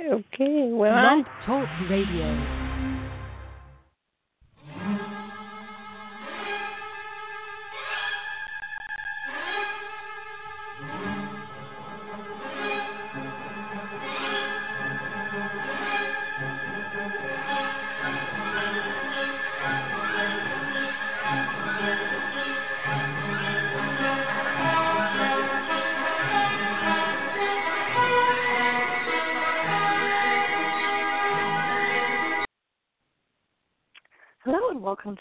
Okay, well. Blog Talk Radio.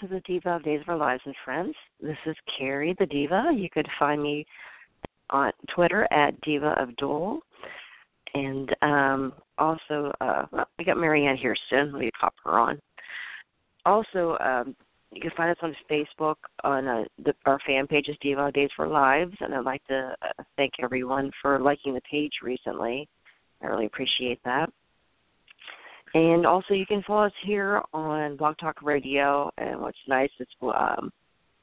The Diva of Days of Our Lives and Friends. This is Carrie the Diva. You could find me on Twitter at Diva of Dole. And um, also, uh, well, we got Marianne here soon. Let me pop her on. Also, um, you can find us on Facebook on uh, the, our fan page is Diva of Days for Lives. And I'd like to uh, thank everyone for liking the page recently. I really appreciate that. And also, you can follow us here on Blog Talk Radio. And what's nice is um,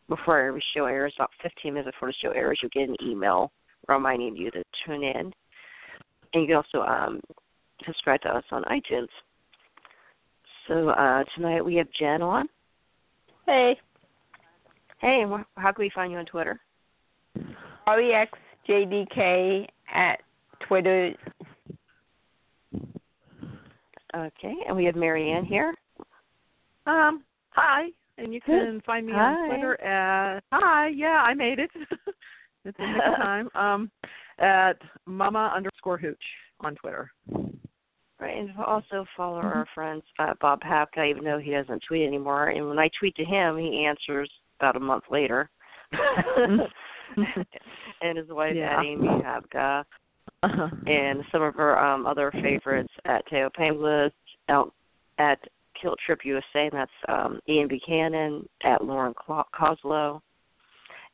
before every show airs, about 15 minutes before the show airs, you'll get an email reminding you to tune in. And you can also um, subscribe to us on iTunes. So uh, tonight we have Jen on. Hey, Hey, and how can we find you on Twitter? REXJDK at Twitter. Okay, and we have Marianne here. Um, hi, and you can find me Hi. on Twitter at hi. Yeah, I made it. it's in the time. Um, at mama underscore hooch on Twitter. Right, and also follow our friends uh, Bob Hapka, even though he doesn't tweet anymore. And when I tweet to him, he answers about a month later. and his wife Yeah. at Amy Hapka, and some of her um, other favorites at Thaao Penghlis, out at Kilt Trip USA, and that's um, Ian Buchanan at Lauren Koslow.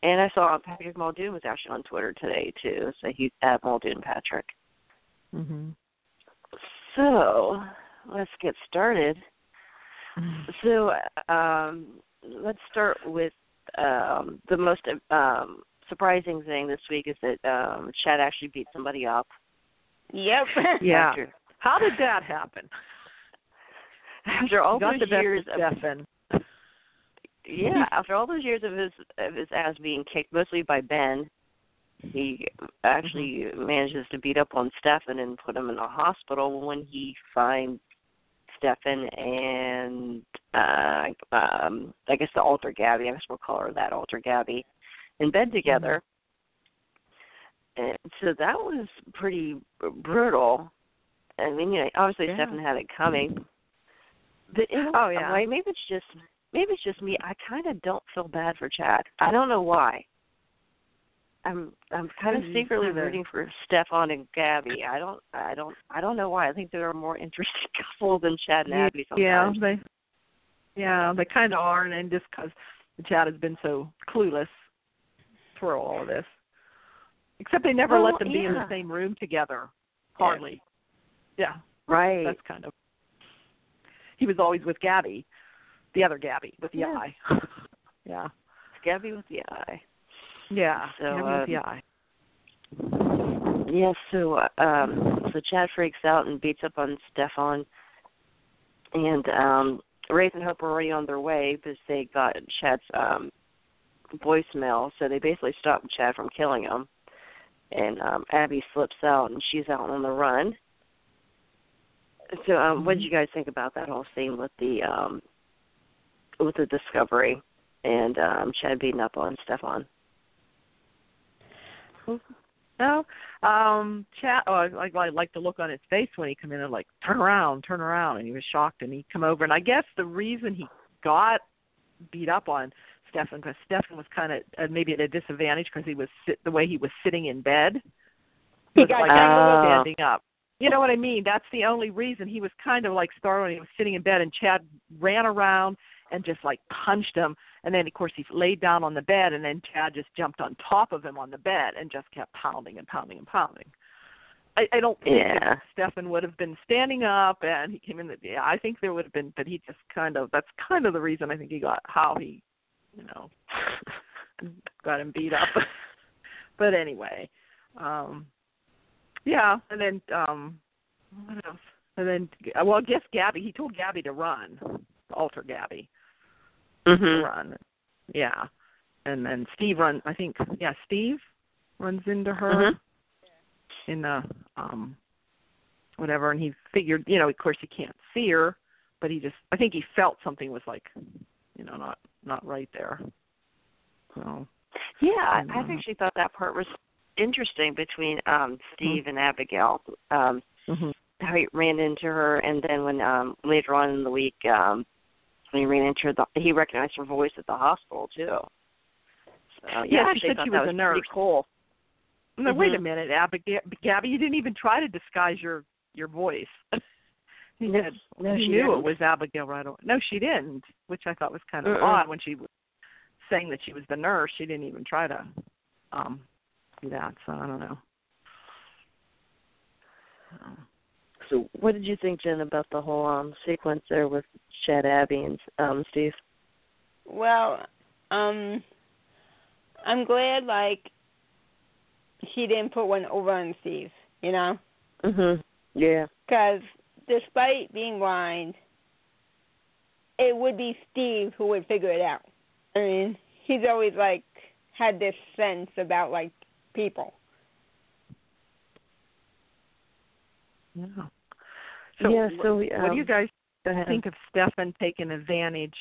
And I saw Patrick Muldoon was actually on Twitter today too, so he's at Muldoon Patrick. hmm So let's get started. So um, let's start with um, the most um, surprising thing this week is that um, Chad actually beat somebody up. Yep. Yeah. After, How did that happen? after all those the best years of of Stefan. yeah, after all those years of his of his ass being kicked mostly by Ben, he actually manages to beat up on Stefan and put him in the hospital when he finds Stefan and uh um I guess the alter Gabby, I guess we'll call her that alter Gabby, in bed together. Mm-hmm. And so that was pretty brutal. I mean, you know, obviously Yeah. Stefan had it coming. But in Oh, yeah. way, maybe it's just maybe it's just me. I kind of don't feel bad for Chad. I don't know why. I'm I'm kind of secretly kinda. rooting for Stefan and Gabby. I don't I don't I don't know why. I think they're a more interesting couple than Chad and Abby Yeah, they. Yeah, they kind of are, and then just because Chad has been so clueless through all of this, except they never let them be in the same room together. Hardly. Yeah, Right. that's kind of. He was always with Gabby, the other Gabby with the Yeah. eye. yeah. Gabby with the eye. Yeah. So, Gabby with the um, eye. Yes, so uh, um so Chad freaks out and beats up on Stefan and um Rafe and Hope are already on their way because they got Chad's um voicemail, so they basically stopped Chad from killing him. And um Abby slips out and she's out on the run. So um what did you guys think about that whole scene with the um with the discovery and um Chad beating up on Stefan? No, um, Chad. Oh, I like I like the look on his face when he come in and like turn around, turn around, and he was shocked, and he come over, and I guess the reason he got beat up on Stefan because Stefan was kind of uh, maybe at a disadvantage because he was sit, the way he was sitting in bed. He was got like kind of- standing up. You know what I mean? That's the only reason he was kind of like startled. He was sitting in bed, and Chad ran around and just like punched him. And then of course he laid down on the bed, and then Chad just jumped on top of him on the bed and just kept pounding and pounding and pounding. I, I don't think Yeah. Stefan would have been standing up and he came in. The, yeah, I think there would have been, but he just kind of. That's kind of the reason I think he got how he, you know, got him beat up. but anyway, um, yeah, and then um, what else? And then, well, I guess Gabby. He told Gabby to run, alter Gabby to Mhm. run. Yeah, and then Steve run. I think yeah, Steve runs into her Mhm. in the um whatever, and he figured, you know, of course he can't see her, but he just, I think he felt something was like, you know, not not right there. So Yeah, I, I Mhm. actually thought that part was interesting between um Steve and Abigail. Um mhm. how he ran into her and then when um later on in the week um when he ran into her the, he recognized her voice at the hospital too. So yeah, Yeah, she said she that was a nurse. pretty cool. No, wait a Mhm. minute, Abigail, Gabby, you didn't even try to disguise your your voice. he No, said no, she knew didn't. it was Abigail right away. No, she didn't, which I thought was kind of Mm-mm. odd when she was saying that she was the nurse. She didn't even try to um do that. So I don't know. So what did you think, Jen, about the whole um sequence there with Chad Abby and um Steve? Well, um, I'm glad like she didn't put one over on Steve. You know, Mhm. Yeah. because despite being blind, it would be Steve who would figure it out. I mean, he's always like had this sense about like people. yeah. So yeah, wh- so what do you um, guys think of Stefan taking advantage?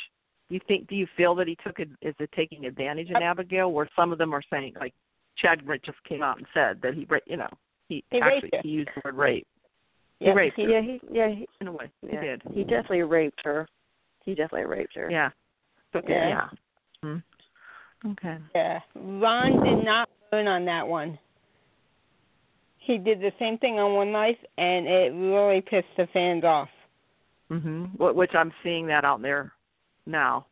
Do you think? Do you feel that he took it? Is it taking advantage in Abigail? Where some of them are saying, like Chad just came out and said that he, ra- you know, he, He actually he used the word rape Yeah, raped her. Yeah, he yeah, he in a way. yeah. He did. He definitely raped her. He definitely raped her. Yeah. It. Yeah. Yeah. Hmm. Okay. Yeah, Ron did not learn on that one. He did the same thing on One Life, and it really pissed the fans off. Mhm. Which I'm seeing that out there now.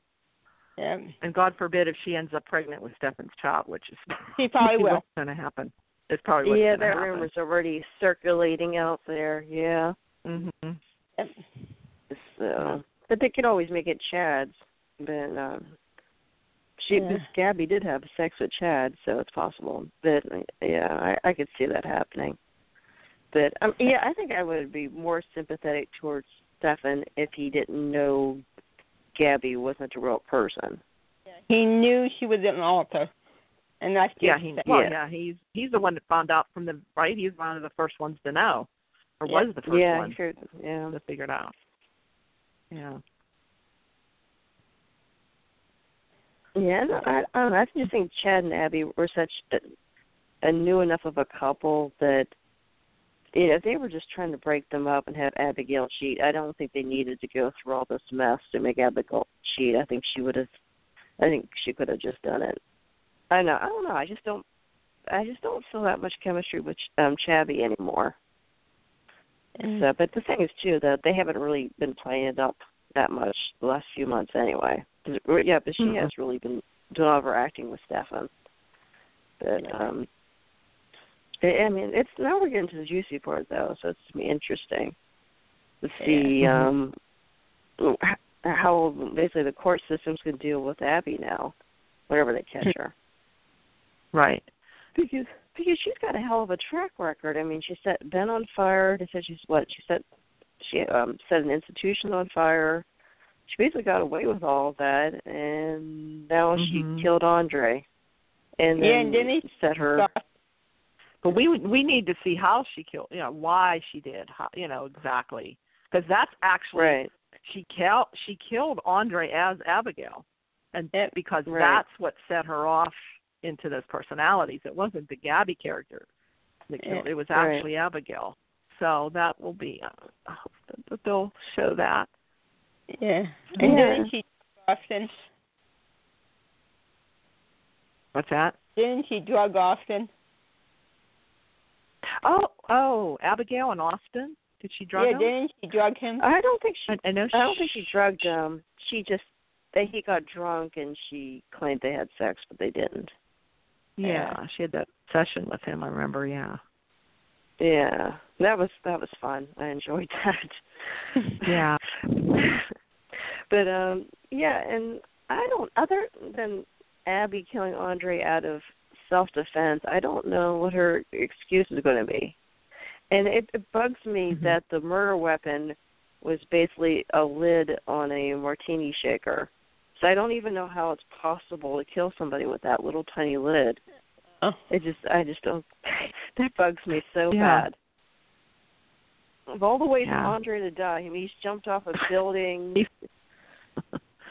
Yeah, And God forbid if she ends up pregnant with Stefan's child, which is He probably will. going to happen. It's probably what's yeah, that happen. rumor's already circulating out there. Yeah. Mhm. Yep. So, but they could always make it Chad's. But um, she, Yeah. this Gabby did have sex with Chad, so it's possible. But yeah, I, I could see that happening. But um, yeah, I think I would be more sympathetic towards Stefan if he didn't know Gabby wasn't a real person. He knew she was an altar, and that's just Yeah, he well, Yeah. yeah, he's he's the one that found out from the right. He's one of the first ones to know, or Yeah. was the first yeah, one sure. Yeah. to figure it out. Yeah. Yeah, no, I, I don't know. I just think Chad and Abby were such a, a new enough of a couple that you know, they were just trying to break them up and have Abigail cheat, I don't think they needed to go through all this mess to make Abigail cheat. I think she would have. I think she could have just done it. I know. I don't know. I just don't. I just don't feel that much chemistry with um Chabby anymore. And- So, but the thing is too that they haven't really been playing it up that much the last few months anyway. Yeah, but she Mhm. has really been doing all of her acting with Stefan. But um, I I mean, it's now we're getting to the juicy part though, so it's gonna be interesting to see Yeah. um h- how basically the court system's gonna deal with Abby now, whenever they catch her. Right. Because because she's got a hell of a track record. I mean, she set Ben on fire. They said she's what she set she um set an institution on fire. She basically got away with all of that, and now Mhm. she killed Andre, and then Yeah, and didn't he set her. But we we need to see how she killed, you know, why she did, how, you know, exactly, because that's actually Right. she killed she killed Andre as Abigail, and Yep. because Right. that's what set her off into those personalities. It wasn't the Gabby character that killed; Yeah. it was Right. actually Abigail. So that will be. Uh, I hope that they'll show that. Yeah, and Yeah. didn't she drug Austin? What's that? Didn't she drug Austin? Oh, oh, Abigail and Austin. Did she drug yeah, him? didn't she drug him? I don't think she. I, I know. I don't think she drugged him. She just they he got drunk and she claimed they had sex, but they didn't. Yeah, she had that session with him. I remember. Yeah. Yeah, that was that was fun. I enjoyed that. Yeah. but um yeah, and I don't other than Abby killing Andre out of self defense, I don't know what her excuse is going to be. And it, it bugs me Mhm. that the murder weapon was basically a lid on a martini shaker. So I don't even know how it's possible to kill somebody with that little tiny lid. Oh. It just I just don't that bugs me so Yeah. bad. Of all the ways Yeah. for Andre to die, I mean he's jumped off a building, He's-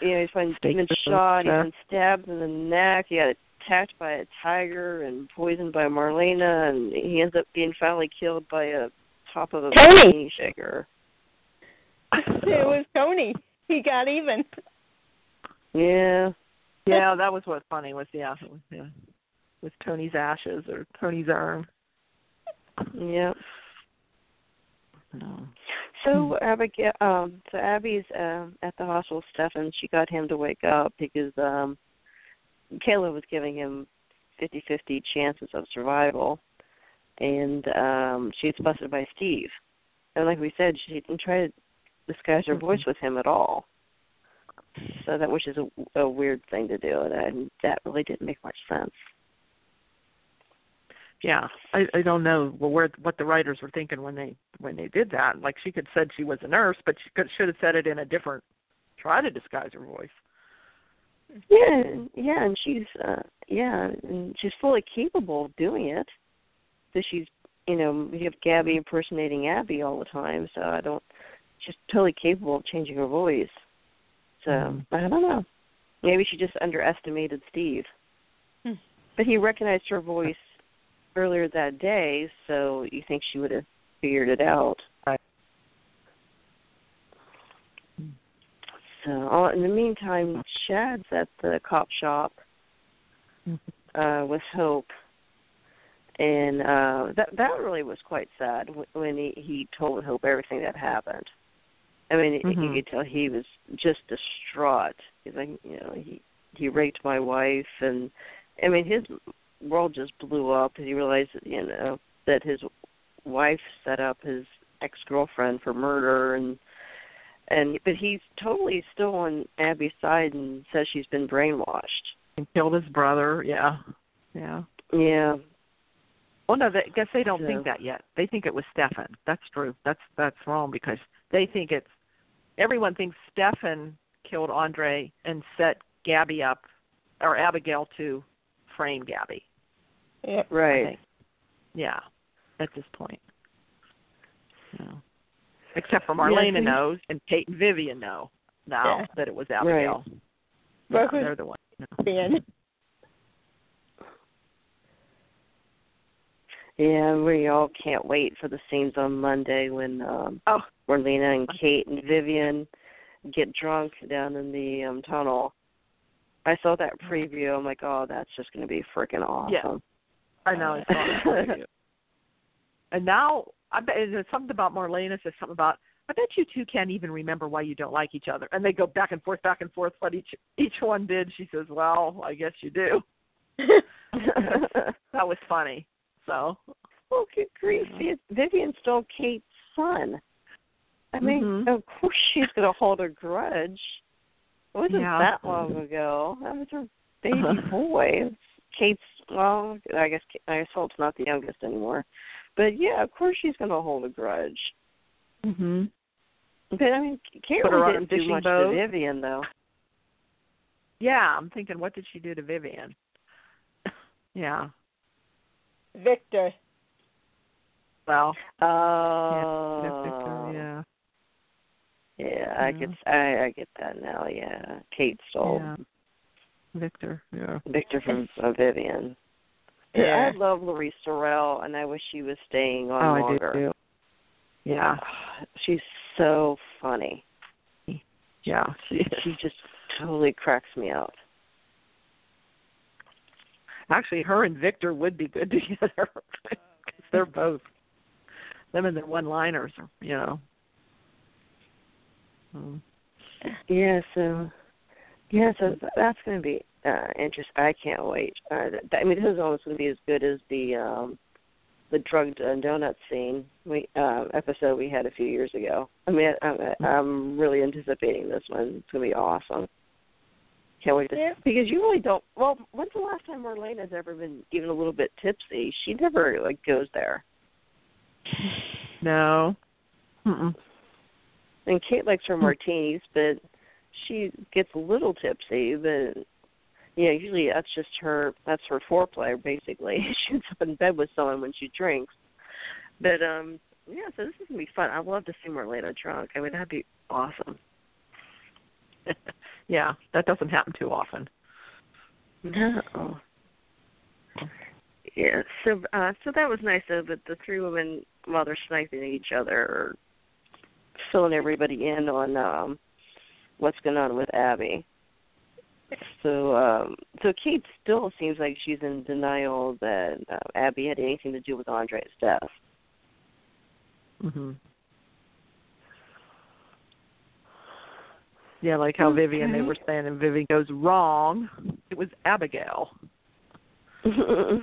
you know, he's been, Staked been shot, he's been stabbed in the neck, he got attacked by a tiger and poisoned by Marlena and he ends up being finally killed by a top of a Tony! martini shaker. it was Tony. He got even. Yeah. yeah, that was what's funny was yeah, was, yeah, with Tony's ashes or Tony's urn. Yeah. No. So Abigail, um, so Abby's um, at the hospital. Stefan, she got him to wake up because um, Kayla was giving him fifty-fifty chances of survival, and um, she's busted by Steve. And like we said, she didn't try to disguise her voice with him at all. So that which is a, a weird thing to do, and that really didn't make much sense. Yeah, I I don't know where what the writers were thinking when they when they did that. Like she could said she was a nurse, but she could should have said it in a different. Try to disguise her voice. Yeah, yeah, and she's uh yeah, and she's fully capable of doing it. So she's you know, you have Gabby impersonating Abby all the time, so I don't she's totally capable of changing her voice. So. I don't know. Maybe she just underestimated Steve. Hmm. But he recognized her voice earlier that day, so you think she would have figured it out. Right. So in the meantime, Chad's at the cop shop uh with Hope, and uh that that really was quite sad when he he told Hope everything that happened. I mean, you Mhm. could tell he was just distraught. He's like, you know, he he raped my wife, and I mean, his world just blew up. And he realized, that, you know, that his wife set up his ex girlfriend for murder, and and but he's totally still on Abby's side and says she's been brainwashed. And killed his brother. Yeah, yeah. Yeah, Well, no, they, I guess they don't So- think that yet. They think it was Stefan. That's true. That's that's wrong because they think it's everyone thinks Stefan killed Andre and set Gabby up or Abigail to frame Gabby. Yeah. Right. Yeah, at this point. Yeah. Except for Marlena so he- knows and Kate and Vivian know now Yeah. that it was Abigail. Yeah, Brooke they're the ones. who know. being Yeah, we all can't wait for the scenes on Monday when um Oh, Marlena and Kate and Vivian get drunk down in the um tunnel. I saw that preview. I'm like, oh, that's just going to be freaking awesome. Yeah. I know. I saw that and now I bet there's something about Marlena says something about I bet you two can't even remember why you don't like each other. And they go back and forth, back and forth. What each each one did. She says, "Well, I guess you do." That was funny. So well, good grief, Vivian stole Kate's son. I mean, Mhm. of course she's going to hold a grudge. It wasn't Yeah. that long ago. That was her baby boy. Kate's. Well, I guess I guess Holt's not the youngest anymore, but yeah, of course she's going to hold a grudge. Mhm. But I mean, Kate Put really on didn't do much boat. to Vivian though. Yeah, I'm thinking, what did she do to Vivian? yeah. Victor. Well. Oh, Yeah. Victor, yeah. Yeah, I get, I, I get that now. Yeah, Kate stole Yeah. Victor. Yeah. Victor from uh, Vivian. Yeah. I love Laurie Sorel, and I wish she was staying on Oh, I do too. Yeah. She's so funny. Yeah. She She just totally cracks me up. Actually, her and Victor would be good together because they're both them and their one-liners. You know. Mm. Yeah, so yeah, so that's going to be uh interesting. I can't wait. Uh, th- I mean, this is almost going to be as good as the um the drugged uh, donut scene we uh episode we had a few years ago. I mean, I, I'm, I'm really anticipating this one. It's going to be awesome. Can't wait to Yeah. because you really don't. Well, when's the last time Marlena's ever been even a little bit tipsy? She never like goes there. No. Mm-mm. And Kate likes her martinis, but she gets a little tipsy. But yeah, usually that's just her. That's her foreplay, basically. she ends up in bed with someone when she drinks. But um, yeah, so this is gonna be fun. I'd love to see Marlena drunk. I mean, that'd be awesome. yeah, that doesn't happen too often. No. Yeah, so uh so that was nice though that the three women while they're sniping at each other are filling everybody in on um what's going on with Abby. So um so Kate still seems like she's in denial that uh, Abby had anything to do with Andre's death. Mhm. Yeah, like how Vivian they were saying and Vivian goes wrong. It was Abigail.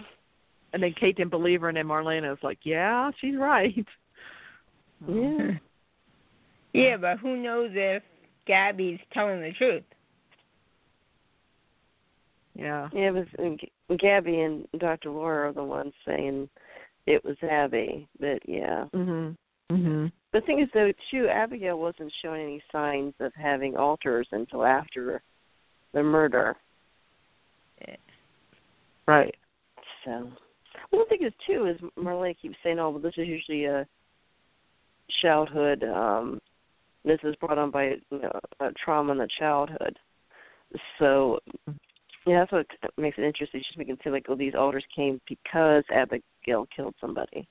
And then Kate didn't believe her, and then Marlena was like, "Yeah, she's right." yeah. Yeah, but who knows if Gabby's telling the truth? Yeah. Yeah, it was Gabby and Dr. Laura are the ones saying it was Abby, but yeah. Mhm. Mhm. The thing is, though, too, Abigail wasn't showing any signs of having alters until after the murder. Right. So, well, the thing is, too, is Marlena keeps saying, "Oh, well, this is usually a childhood. Um, this is brought on by you know, a trauma in the childhood." So, yeah, that's what makes it interesting. She's making it seem like, "Oh, these alters came because Abigail killed somebody."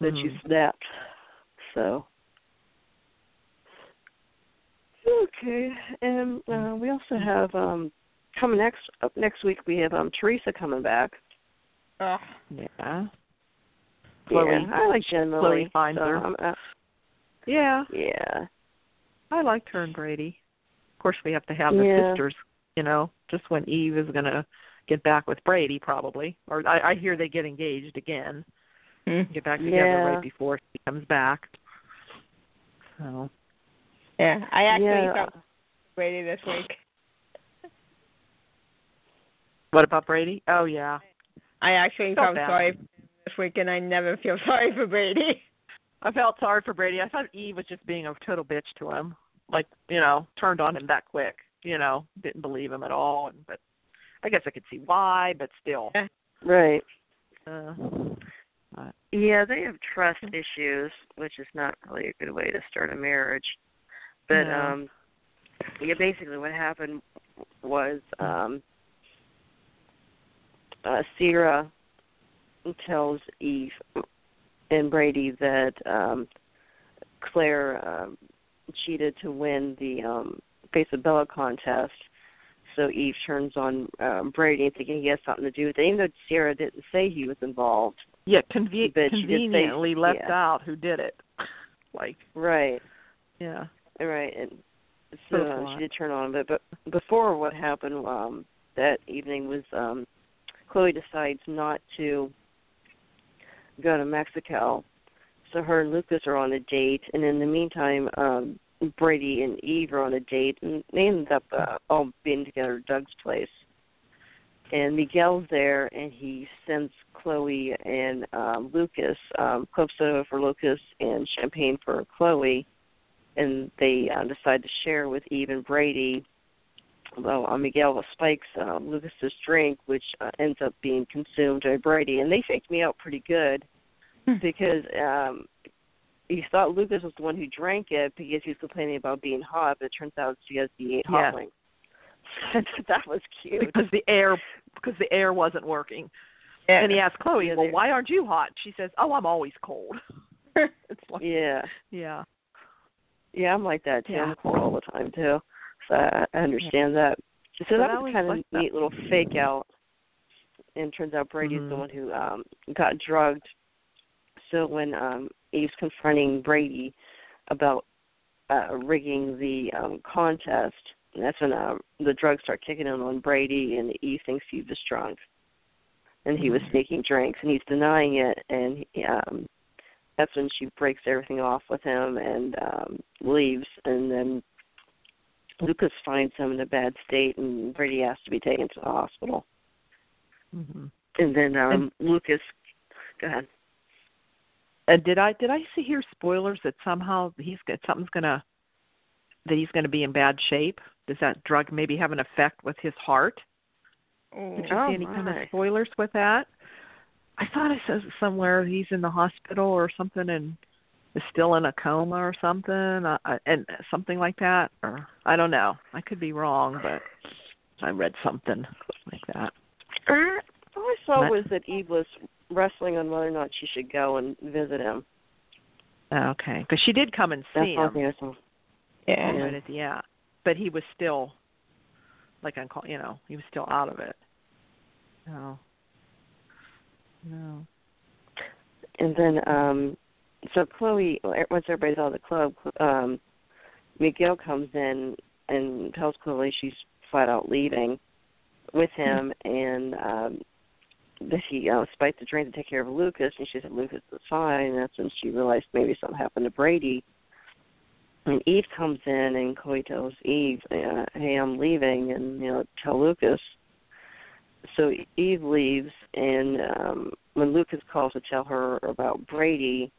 That Mhm. you snapped. So. Okay, and uh, we also have um coming next up next week. We have um Theresa coming back. Ugh. Yeah. Chloe. Yeah, I like Jen Chloe Lilly. finds so her. I'm, uh, Yeah. yeah, I liked her and Brady. Of course, we have to have the Yeah. sisters. You know, just when Eve is gonna get back with Brady, probably, or I, I hear they get engaged again. Hmm. Get back together Yeah. right before he comes back. So. Yeah, I actually yeah. felt Brady this week. What about Brady? Oh yeah. I actually Felt felt sorry for him this week, and I never feel sorry for Brady. I felt sorry for Brady. I thought Eve was just being a total bitch to him. Like, you know, turned on him that quick. You know, didn't believe him at all. And, but I guess I could see why, but still. Right. Uh, but, Yeah, they have trust issues, which is not really a good way to start a marriage. But No. um yeah, basically what happened was um uh Ciera tells Eve and Brady that um Claire um cheated to win the um Face of Bella contest. So Eve turns on um Brady thinking he has something to do with it, even though Ciera didn't say he was involved. yeah, conve- But she did say- conveniently left yeah. out who did it. like, Right. yeah. Right, and So so it's a uh, she did turn on, but but before what happened um that evening was um Chloe decides not to go to Mexico, so her and Lucas are on a date, and in the meantime, um Brady and Eve are on a date, and they end up uh, all being together at Doug's place. And Miguel's there, and he sends Chloe and um Lucas um club soda for Lucas and champagne for Chloe and they uh, decide to share with Eve and Brady. Well, uh, Miguel spikes uh, Lucas's drink, which uh, ends up being consumed by Brady, and they faked me out pretty good because um you thought Lucas was the one who drank it because he was complaining about being hot, but it turns out it's because he ate hot Yeah. wings. that was cute. Because the air because the air wasn't working. Yeah. And he asked Chloe, Yeah, "Well, why aren't you hot?" She says, "Oh, I'm always cold." it's like, Yeah, yeah. yeah, I'm like that too. Yeah. I'm cold all the time too, so I, understand that. So that was kind of that. neat little fake out. And turns out Brady's the Mhm. one who um got drugged. So when um Eve's confronting Brady about uh rigging the um contest, that's when uh, the drugs start kicking in on Brady and Eve thinks he was drunk. And he was Mhm. sneaking drinks and he's denying it and he, um that's when she breaks everything off with him and um leaves and then Lucas finds him in a bad state and Brady has to be taken to the hospital. hmm And then um Lucas go ahead. And did I did I see here spoilers that somehow he's got something's gonna that he's gonna be in bad shape? Does that drug maybe have an effect with his heart? Did you Oh, see any kind of spoilers with that? I thought I saw somewhere he's in the hospital or something and is still in a coma or something, uh, uh, and something like that. Or I don't know. I could be wrong, but I read something like that. All I saw was that Eve was wrestling on whether or not she should go and visit him. Okay, because she did come and see all him. Yeah. right at the end, but he was still like on call. You know, he was still out of it. No. No. And then, um, so Chloe, once everybody's out of the club, um, Miguel comes in and tells Chloe she's flat out leaving with him, and um, that he uh, spiked the drink to take care of Lucas, and she said Lucas is fine. And that's when she realized maybe something happened to Brady. And Eve comes in, and Chloe tells Eve, uh, "Hey, I'm leaving, and you know, tell Lucas." So Eve leaves, and um, when Lucas calls to tell her about Brady,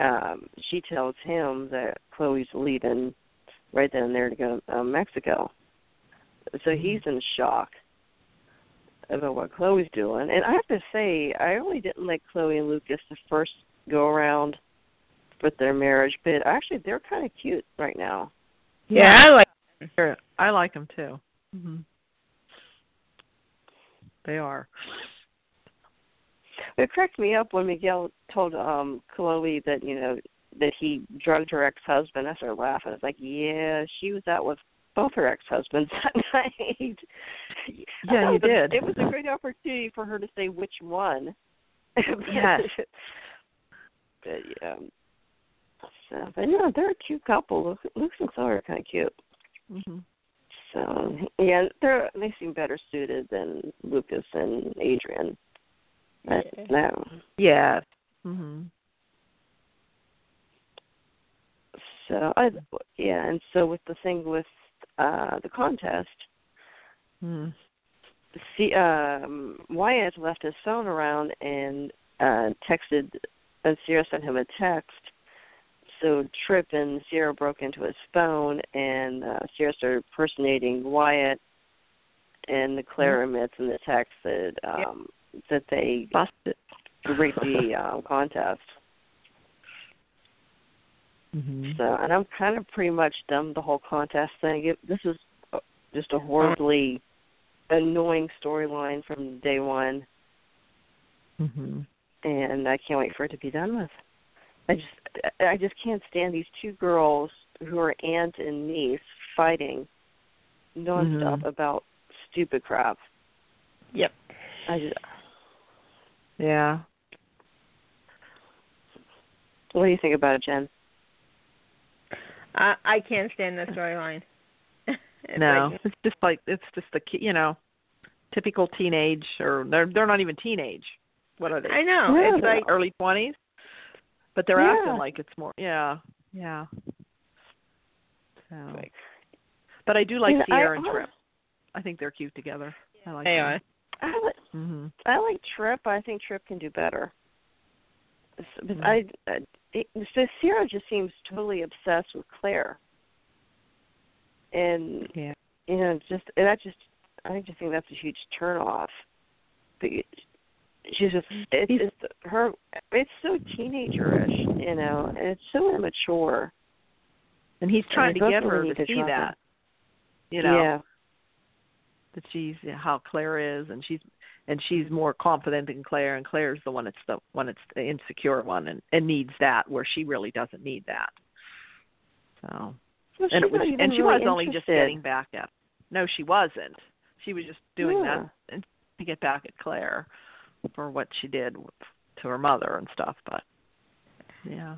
um, she tells him that Chloe's leaving right then and there to go to uh, Mexico. So he's in shock about what Chloe's doing. And I have to say, I really didn't like Chloe and Lucas the first go around with their marriage, but actually they're kind of cute right now. Yeah, I like. Sure. I like them too. hmm They are. It cracked me up when Miguel told um Chloe that you know that he drugged her ex-husband. I started laughing. I was like, yeah, she was out with both her ex-husbands that night. Yeah, you did. It was a great opportunity for her to say which one. Yes. but yeah. So, but no, they're a cute couple. Luke, and Chloe are kind of cute. hmm So yeah, they're they seem better suited than Lucas and Adrienne. But, Yeah. hmm So I yeah, and so with the thing with uh the contest, mm see um Wyatt left his phone around and uh texted and Ciera sent him a text. So Tripp and Ciera broke into his phone and uh Ciera started impersonating Wyatt and the Claire admits in the text that um that they Busted. rigged the um contest. hmm So, and I'm kind of pretty much done with the whole contest thing. It, this is uh, just a horribly annoying storyline from day one, hmm and I can't wait for it to be done with. I just, I just can't stand these two girls who are aunt and niece fighting nonstop Mhm. about stupid crap. Yep. I just, Yeah. what do you think about it, Jen? I I can't stand the storyline. No, like- it's just like it's just the ki- you know typical teenage or they're they're not even teenage. What are they? I know. Yeah, it's like early twenties, but they're Yeah. acting like it's more. Yeah, yeah. So, but I do like I- Ciera and Tripp. I think they're cute together. I like they them. are. I like, hmm I like Tripp. I think Tripp can do better. Mhm. I, I it, so Sarah just seems totally obsessed with Claire, and Yeah. you know, just and I just I just think that's a huge turnoff. But she's just it's just her. It's so teenagerish, you know, and it's so immature. And he's trying they to get her to to see that. You know yeah, that she's how Claire is, and she's and she's more confident than Claire, and Claire's the one that's the one that's the insecure one, and and needs that where she really doesn't need that. So Well, and it was and she really was only just getting back at. No, she wasn't. She was just doing Yeah. that to get back at Claire for what she did to her mother and stuff. But yeah,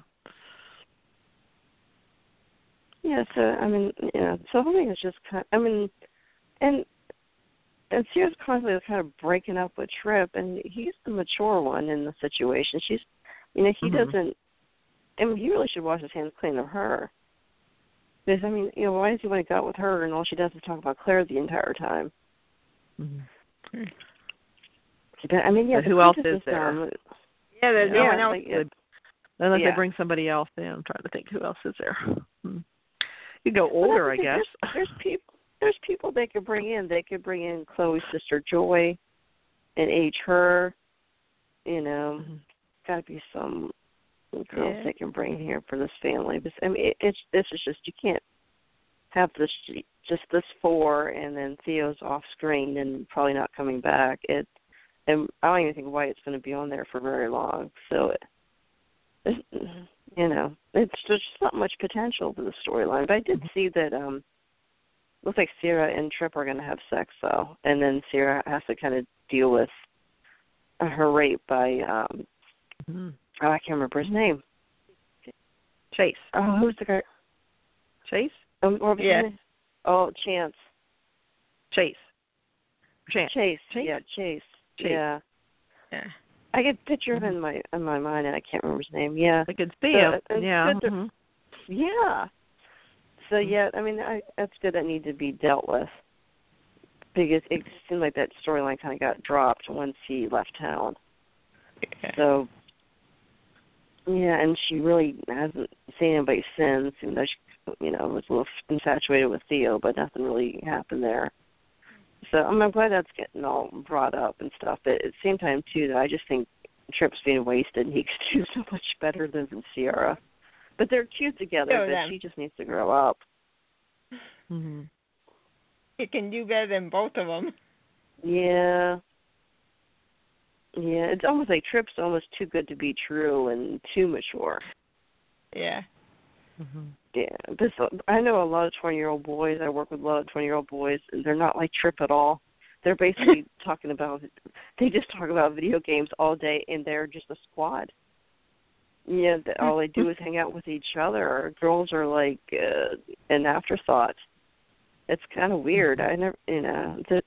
Yeah, so I mean, yeah, so I think it's just kind. Of, I mean, and and Ciera's constantly kind of breaking up with Tripp, and he's the mature one in the situation. She's, you know, he Mhm. doesn't. I mean, he really should wash his hands clean of her. Because I mean, you know, why does he want to go out with her, and all she does is talk about Claire the entire time? mm-hmm. But, I mean, yeah. But who else is there? dumb. Yeah, there's no Yeah, one else. like, it- Unless Yeah. they bring somebody else in. I'm trying to think who else is there. Hmm. You go older, I guess. There's, there's people. There's people they could bring in. They could bring in Chloe's sister Joy, and age her. You know, Mhm. got to be some girls Yeah. they can bring here for this family. But I mean, it, it's this is just you can't have this just this four and then Theo's off screen and probably not coming back. It and I don't even think Wyatt's going to be on there for very long. So it, it you know, it's just not much potential for the storyline. But I did see that um looks like Ciera and Tripp are going to have sex though, and then Ciera has to kind of deal with her rape by um Mhm. oh I can't remember his name. Chase. Oh, who's the guy? Chase? Oh, his Yeah. Oh, Chance. Chase. Chance. Chase. Chase? Yeah, Chase. Chase. Yeah. Yeah. I get picture of Mhm. him in my in my mind and I can't remember his name. Yeah. I could see him. Yeah. mhm. Yeah. So yeah, I mean, I, that's good. That need to be dealt with because it seemed like that storyline kind of got dropped once he left town. Yeah. So yeah, and she really hasn't seen anybody since, even though she, you know, was a little infatuated with Theo, but nothing really happened there. So I'm, I'm glad that's getting all brought up and stuff. But at the same time, too, that I just think Tripp's being wasted. He could do so much better than Ciera. But they're cute together. So but then. she just needs to grow up. Mhm. You can do better than both of them. Yeah. Yeah, it's almost like Tripp's almost too good to be true and too mature. Yeah. Mhm. Yeah, this I know a lot of twenty year old boys. I work with a lot of twenty year old boys, and they're not like Tripp at all. They're basically talking about they just talk about video games all day, and they're just a squad. Yeah, all they do is hang out with each other. Girls are like uh, an afterthought. It's kind of weird. I never, you know, the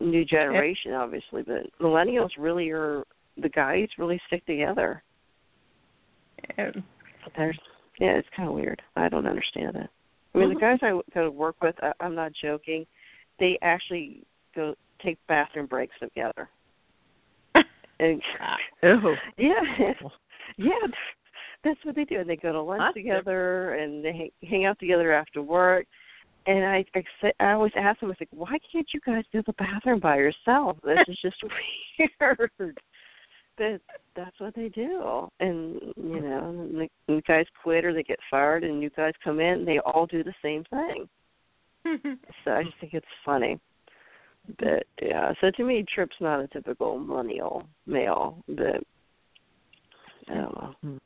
new generation obviously, but millennials really are the guys really stick together. Um, There's yeah, it's kind of weird. I don't understand it. I mean, the guys I go to work with, I, I'm not joking. They actually go take bathroom breaks together. And yeah, yeah, that's what they do. And they go to lunch together, and they hang, out together after work. And I, I, I always ask them, I was like, why can't you guys do the bathroom by yourself? This is just weird. But that's what they do. And you mm-hmm. know, and the, the guys quit or they get fired, and new guys come in, and they all do the same thing. So I just think it's funny. But yeah, so to me, Tripp's not a typical millennial male. But I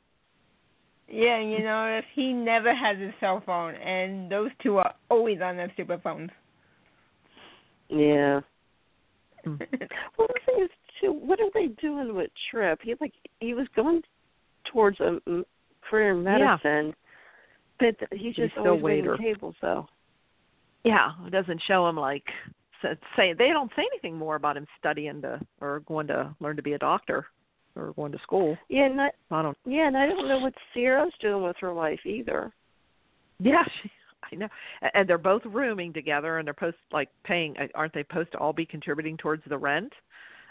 yeah, you know, if he never has a cell phone, and those two are always on their stupid phones. Yeah. Mm. Well, the thing is, too, what are they doing with Tripp? He like he was going towards a career in Yeah. medicine, but he's He's just still always waiting waiter. tables though. Yeah, it doesn't show him like say they don't say anything more about him studying to or going to learn to be a doctor or going to school. Yeah, and I, I don't. yeah, and I don't know what Ciera's doing with her life either. Yeah, she, I know. And they're both rooming together, and they're post like paying. uh, Aren't they supposed to all be contributing towards the rent?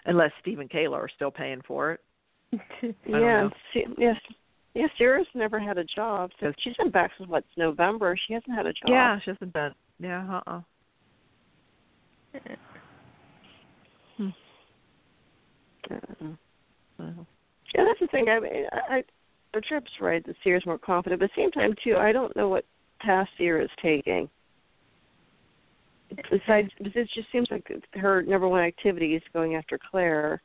Unless Steve and Kayla are still paying for it. yeah. Se- yes, yeah. Ciera's never had a job. So she's been back since what's November. She hasn't had a job. Yeah, she hasn't been. Yeah, uh uh Uh, Well, Yeah, that's the thing. I mean, I, I the Tripp's right. that Ciera's more confident, but at the same time too, I don't know what task Ciera's taking. Besides, it just seems like her number one activity is going after Claire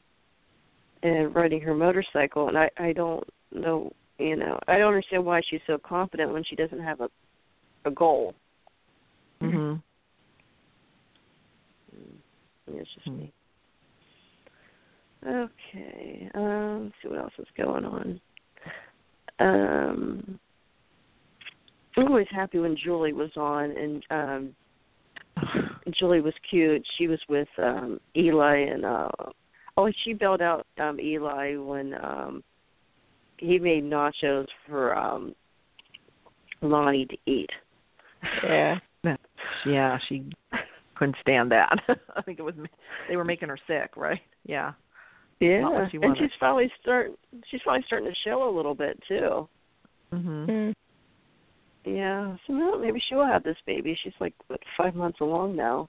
and riding her motorcycle, and I I don't know. You know, I don't understand why she's so confident when she doesn't have a a goal. Mhm. Mm, It's just Hmm. me. Okay. Um, let's see what else is going on. Um, I'm always happy when Julie was on, and um, Julie was cute. She was with um Eli, and uh, oh, she bailed out um Eli when um he made nachos for um Lani to eat. yeah. Yeah, she couldn't stand that. I think it was they were making her sick, right? Yeah. Yeah, what she and she's probably start. She's probably starting to show a little bit too. Mhm. Mm. Yeah, so well, maybe she will have this baby. She's like what, five months along now.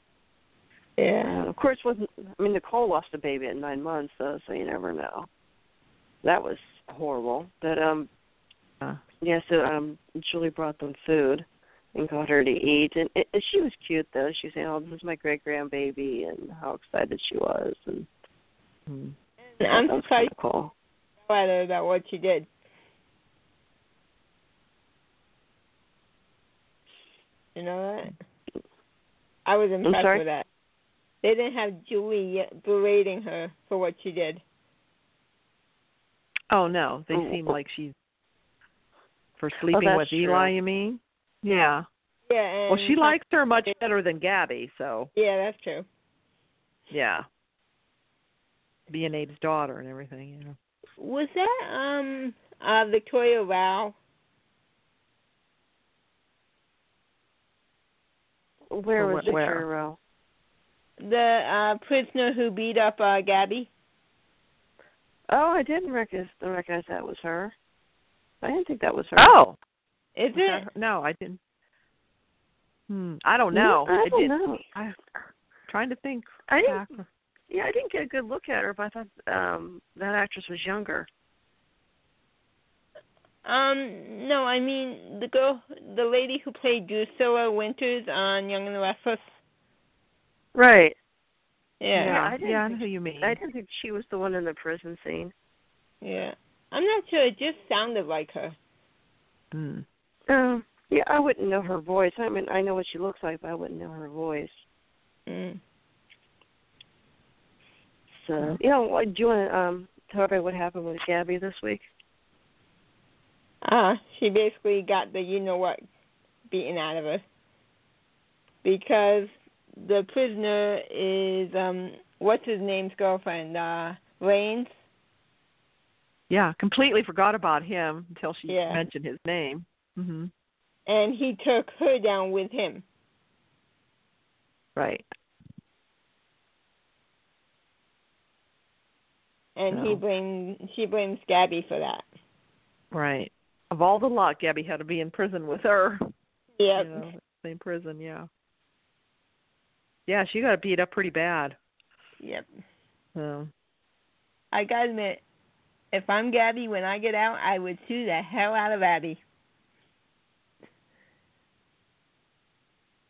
Yeah. And of course, wasn't I mean Nicole lost a baby at nine months though, so you never know. That was horrible. But um, Uh, yeah. So um, Julie brought them food and got her to eat, and, it, and she was cute though. She was saying, "Oh, this is my great grandbaby," and how excited she was, and mhm. And I'm that was surprised kinda cool. at about what she did. You know that? I was impressed with that. They didn't have Julie yet berating her for what she did. Oh no, they Oh, seem oh. like she's for oh, sleeping that's with Eli. true. You mean? Yeah. Yeah, and Well, she likes her much better than Gabi, so Yeah, that's true. yeah. Being Abe's daughter and everything, you know. Was that um uh Victoria Rowell? Where was wh- where? Victoria Rowell? The uh prisoner who beat up uh Gabi? Oh, I didn't recognize, recognize that was her. I didn't think that was her. Oh, Is was it? no, I didn't. Hmm, I don't know. I don't didn't- know. I'm trying to think. I didn't. Back. Yeah, I didn't get a good look at her, but I thought um that actress was younger. Um, no, I mean the girl, the lady who played Drusilla Winters on Young and the Restless. Right. Yeah, Yeah, I yeah, didn't yeah, I know who you mean. I didn't think she was the one in the prison scene. yeah. I'm not sure. It just sounded like her. Hmm. Um. Yeah, I wouldn't know her voice. I mean, I know what she looks like, but I wouldn't know her voice. Mm. So, you know, what- do you want to um tell everybody what happened with Gabi this week? Uh, she basically got the you know what beaten out of her because the prisoner is um what's his name's girlfriend uh Rains. Yeah, completely forgot about him until she Yeah. mentioned his name. Mhm. and he took her down with him. Right. And he Oh. blames she blames Gabi for that. Right. Of all the luck, Gabi had to be in prison with her. Yep. You know, same prison, yeah. Yeah, she got beat up pretty bad. Yep. So I gotta admit, if I'm Gabi when I get out, I would sue the hell out of Abby.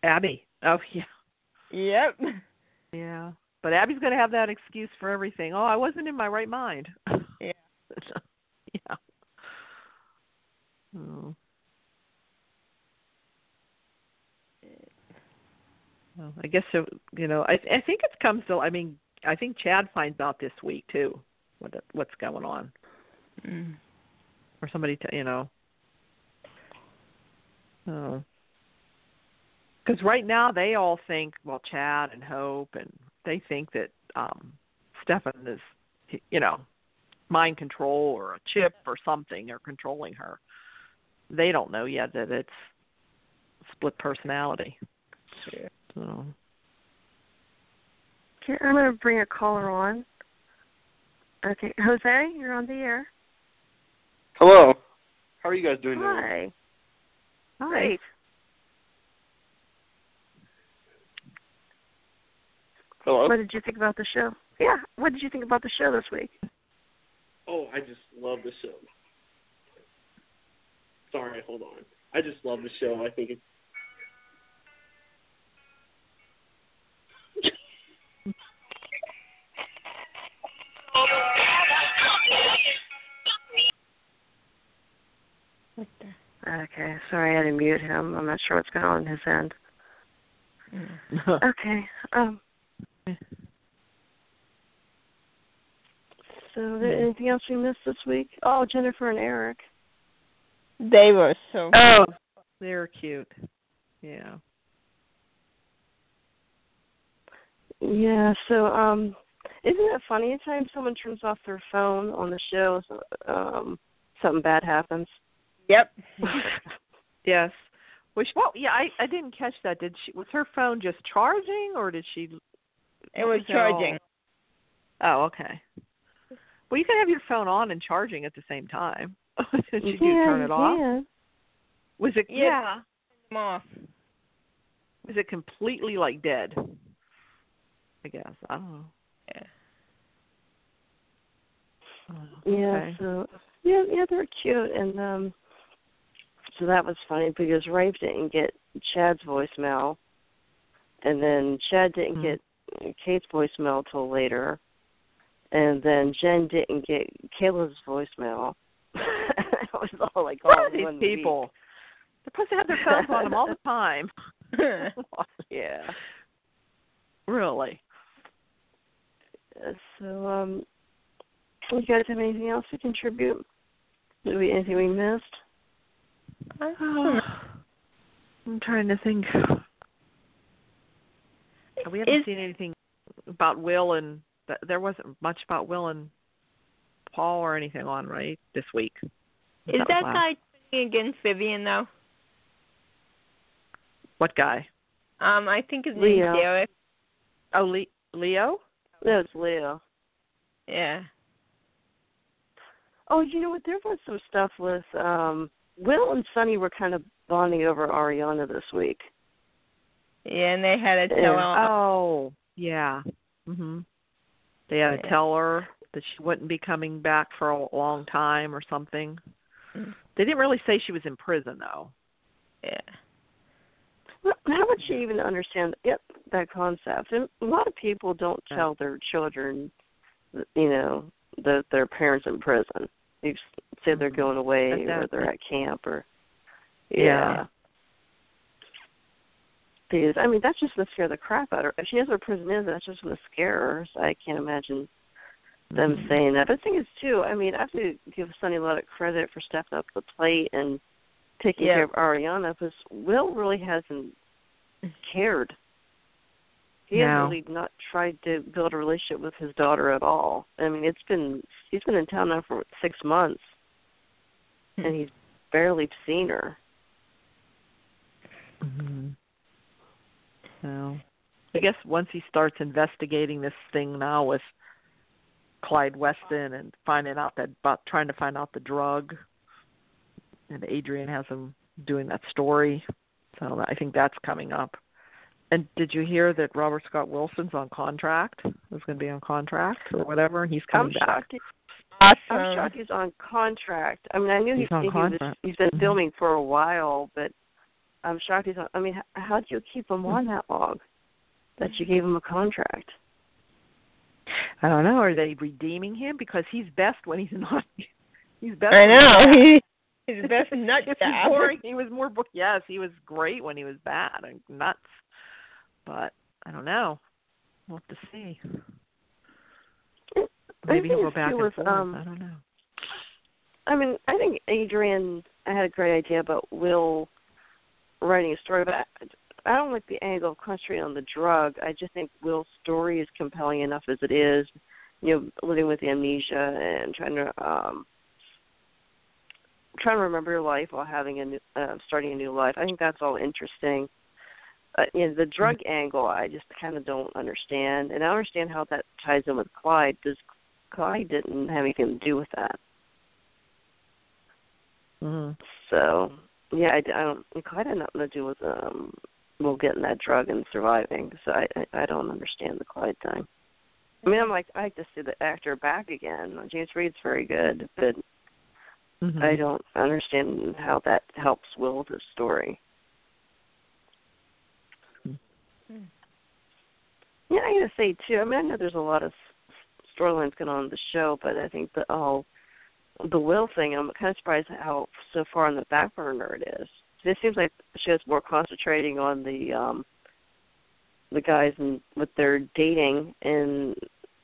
Abby. Oh yeah. Yep. Yeah. But Abby's gonna have that excuse for everything. Oh, I wasn't in my right mind. Yeah. yeah. Oh. Well, I guess so, you know. I I think it's comes to. I mean, I think Chad finds out this week too what what's going on, Mm. or somebody, t- you know. Oh. Because right now they all think, well, Chad and Hope, and they think that um Stefan is, you know, mind control or a chip or something, or controlling her. They don't know yet that it's split personality. Yeah. So. Okay, I'm going to bring a caller on. Okay, Jose, you're on the air. Hello. How are you guys doing today? Hi. Hi. Great. Hello. What did you think about the show? Yeah. What did you think about the show this week? Oh, I just love the show. Sorry, hold on. I just love the show. I think it's What the? Okay, sorry I had to mute him. I'm not sure what's going on on his end. Mm. Okay. Um. So, anything else we missed this week? Oh, Jennifer and Eric. They were so. oh, they're cute. Yeah. Yeah. So, um, isn't it funny? Anytime someone turns off their phone on the show, so, um, something bad happens. Yep. Yes. Was she, well, yeah, I I didn't catch that. Did she was her phone just charging or did she It was what all- charging. Oh, okay. Well, you can have your phone on and charging at the same time. Did you, you do can, turn it off? can. Was it Yeah. yeah? Off. Was it completely like dead? I guess I don't know. Yeah. Oh, Yeah, so yeah, yeah, they're cute, and um, so that was funny because Rafe didn't get Chad's voicemail, and then Chad didn't Hmm. get Kate's voicemail till later, and then Jen didn't get Kayla's voicemail. it was all like all What these one week. people? They're supposed to have their phones on them all the time. Yeah. really? So, um, you guys have anything else to contribute? Did we anything we missed? I'm trying to think. We haven't Is- seen anything about Will and there wasn't much about Will and Paul or anything on right this week. Is was that guy turning against Vivian though? what guy? Um, I think his Leo. name's Derek. Oh, Le- Leo. No, it's Leo. Yeah. Oh, you know what? There was some stuff with um Will and Sonny were kind of bonding over Arianna this week. Yeah, and they had to tell Yeah. Oh, yeah. Mhm. They had to Yeah. tell her that she wouldn't be coming back for a long time or something. Mm. They didn't really say she was in prison though. Yeah. Well, How would she even understand yep, that concept? And a lot of people don't tell their children, that, you know, that their parents in prison. They say they're Mhm. going away or they're at camp or Yeah. yeah. Because I mean, that's just gonna scare the crap out of her. If she knows where prison is, that's just gonna scare her. So I can't imagine them Mhm. saying that. But the thing is, too, I mean, I have to give Sonny a lot of credit for stepping up the plate and taking Yeah. care of Arianna because Will really hasn't cared. He No. has really not tried to build a relationship with his daughter at all. I mean, it's been he's been in town now for six months, Hmm. and he's barely seen her. Mhm. So, I guess once he starts investigating this thing now with Clyde Weston and finding out that about trying to find out the drug, and Adrienne has him doing that story, so I think that's coming up. And did you hear that Robert Scott Wilson's on contract? Was going to be on contract or whatever, and he's coming I'm back. shocked. Awesome. I'm shocked he's on contract. I mean, I knew He's he, on he was contract. he's been filming for a while, but I'm shocked he's on. I mean, h- how do you keep him on that long? That you gave him a contract. I don't know. Are they redeeming him because he's best when he's not? He's best. I when he's know. Best nut If job. boring, he was more. bo- Yes, he was great when he was bad and nuts. But I don't know. We'll have to see. Maybe he'll go back and forth. um, I don't know. I mean, I think Adrienne had a great idea about Will writing a story, but I, I don't like the angle of concentrating on the drug. I just think Will's story is compelling enough as it is. You know, living with amnesia and trying to um trying to remember your life while having a new, uh, starting a new life. I think that's all interesting. Uh, you know, the drug angle, I just kind of don't understand, and I don't understand how that ties in with Clyde. Because Clyde didn't have anything to do with that. hmm So yeah, I, I don't. Clyde had nothing to do with um, Will getting that drug and surviving. So I, I, I don't understand the Clyde thing. I mean, I'm like, I like to see the actor back again. James Read's very good, but hmm I don't understand how that helps Will with his story. Hmm. Yeah, I gotta say too. I mean, I know there's a lot of storylines going on in the show, but I think the oh, the Will thing. I'm kind of surprised how so far on the back burner it is. It seems like the show's more concentrating on the um the guys and with their dating, and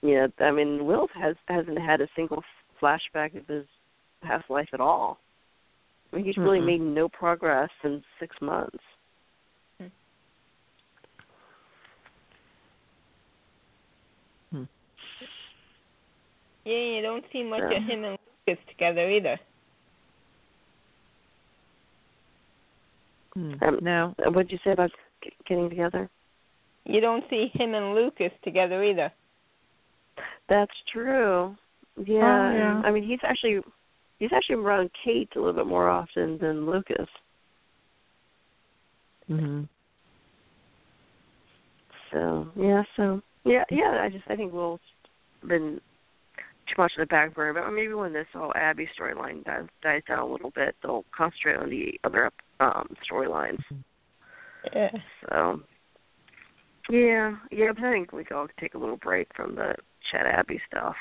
you know, I mean, Will has hasn't had a single flashback of his past life at all. I mean, he's really Mm-mm. made no progress in six months. Yeah, you don't see much Yeah. of him and Lucas together either. Hmm. Um, no. What'd you say about getting together? You don't see him and Lucas together either. That's true. Yeah, Oh, yeah. I mean he's actually he's actually around Kate a little bit more often than Lucas. Mhm. So yeah, so yeah, yeah. I just I think Will's been too much in the back burner, but maybe when this whole Abby storyline dies, dies down a little bit, they'll concentrate on the other um storylines. Yeah. So yeah, yeah. But I think we can all take a little break from the Chad Abby stuff.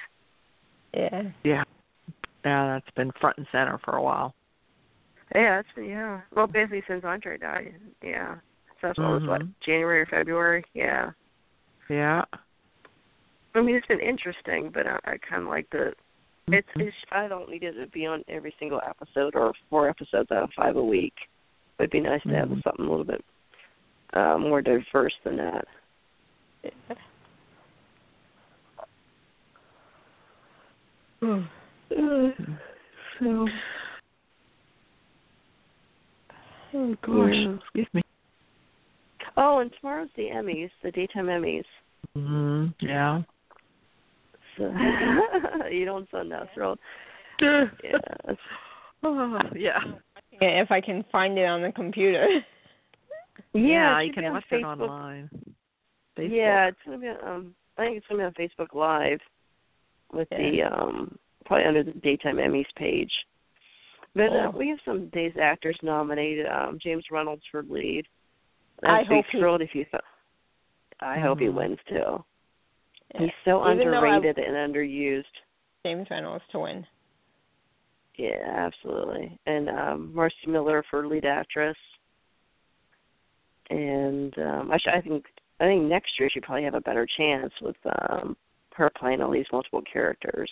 Yeah. Yeah. Yeah, that's been front and center for a while. Yeah, it's yeah. Well, basically since Andre died. Yeah. So that's what was what. January or February. Yeah. Yeah. I mean, it's been interesting, but I, I kind of like the. It's, Mhm. it's. I don't need it to be on every single episode or four episodes out of five a week. It'd be nice to have Mhm. something a little bit uh, more diverse than that. Uh, so. Oh gosh. Yeah. Excuse me. Oh, and tomorrow's the Emmys, the daytime Emmys. Mhm. Yeah. So you don't sound that thrilled. Yeah. Oh, yeah. Yeah, if I can find it on the computer. Yeah, it you should be can on watch Facebook. it online. Facebook. Yeah, it's gonna be on, um I think it's gonna be on Facebook Live with the um probably under the daytime Emmys page. But uh, Oh. we have some days actors nominated. Um James Reynolds for lead. I I'd be hope he- thrilled if you thought I hope he Mhm. wins too. Yeah. He's so Even underrated and underused. James Reynolds to win. Yeah, absolutely. And um Marci Miller for lead actress. And um I, sh- I think I think next year she probably have a better chance with um her playing all these multiple characters.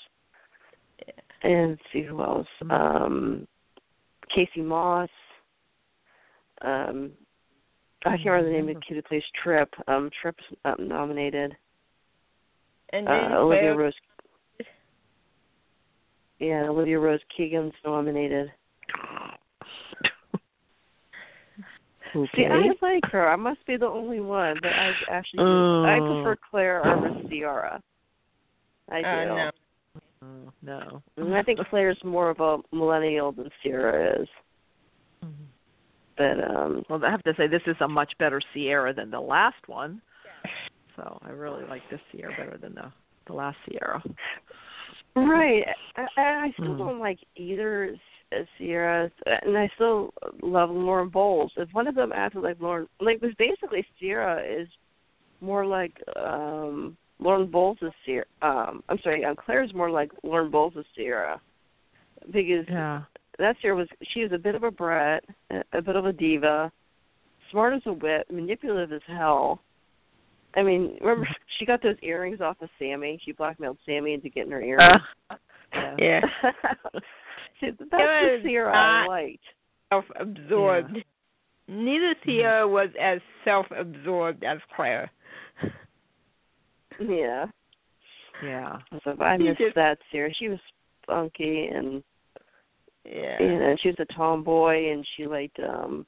And let's see who else. Um Casey Moss. Um I can't remember the name of the kid who plays Tripp. Um Tripp's um, nominated. And Uh, Olivia Claire- Rose Yeah, Olivia Rose Keegan's nominated. Okay. See, I like her. I must be the only one, but I actually do. I Oh. prefer Claire over Ciera. I do. Uh, no. Oh, no. And I think Claire's more of a millennial than Ciera is. Mhm. But um Well, I have to say this is a much better Ciera than the last one. So I really like this Ciera better than the the last Ciera. right. I, I still Hmm. don't like either S- Ciera, and I still love Lauren Bowles. If one of them acted like Lauren, like because basically Ciera is more like um Lauren Bowles is Ciera. Um, I'm sorry, um, Claire's more like Lauren Bowles is Ciera because Yeah. that Ciera was she was a bit of a brat, a bit of a diva, smart as a whip, manipulative as hell. I mean, remember she got those earrings off of Sammy. She blackmailed Sammy into getting her earrings. Uh, yeah. Yeah. See, that's the Ciera I liked. self-absorbed. Neither Ciera was as self-absorbed as Claire. Yeah. Yeah. So I missed just- that Ciera. She was funky and Yeah. you know, she was a tomboy and she liked um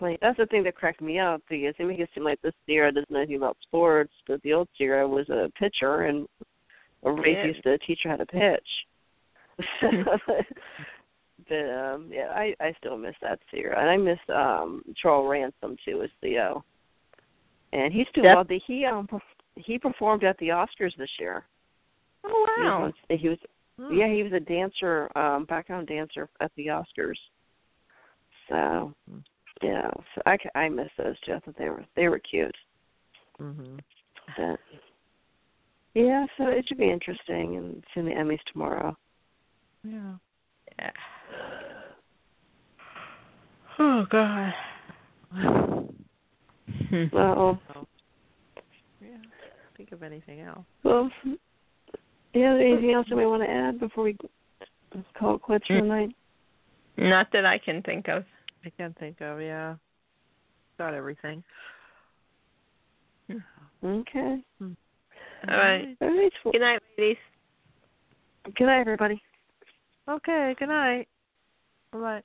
play that's the thing that cracked me up because they make it seem like this Ciera doesn't know anything about sports, but the old Ciera was a pitcher and Rafe Yeah. used to teach her how to pitch. but um yeah, I I still miss that Ciera. And I miss um Charles Ransom too as Theo. And he's doing well. He um he performed at the Oscars this year. Oh He was wow. He was Hmm. yeah, he was a dancer, um, background dancer at the Oscars. So, Mm. Yeah, so I, I miss those too. They were they were cute. Mhm. But, yeah, so it should be interesting, and it's in the Emmys tomorrow. Yeah. Yeah. Oh God. Well, Yeah. Think of anything else. well, yeah. Anything else you may want to add before we call it quits for the night? Not that I can think of. I can't think of, yeah. Got everything. Okay. Hmm. All right. All right. Good night, ladies. good night, everybody. Okay, good night. Bye bye.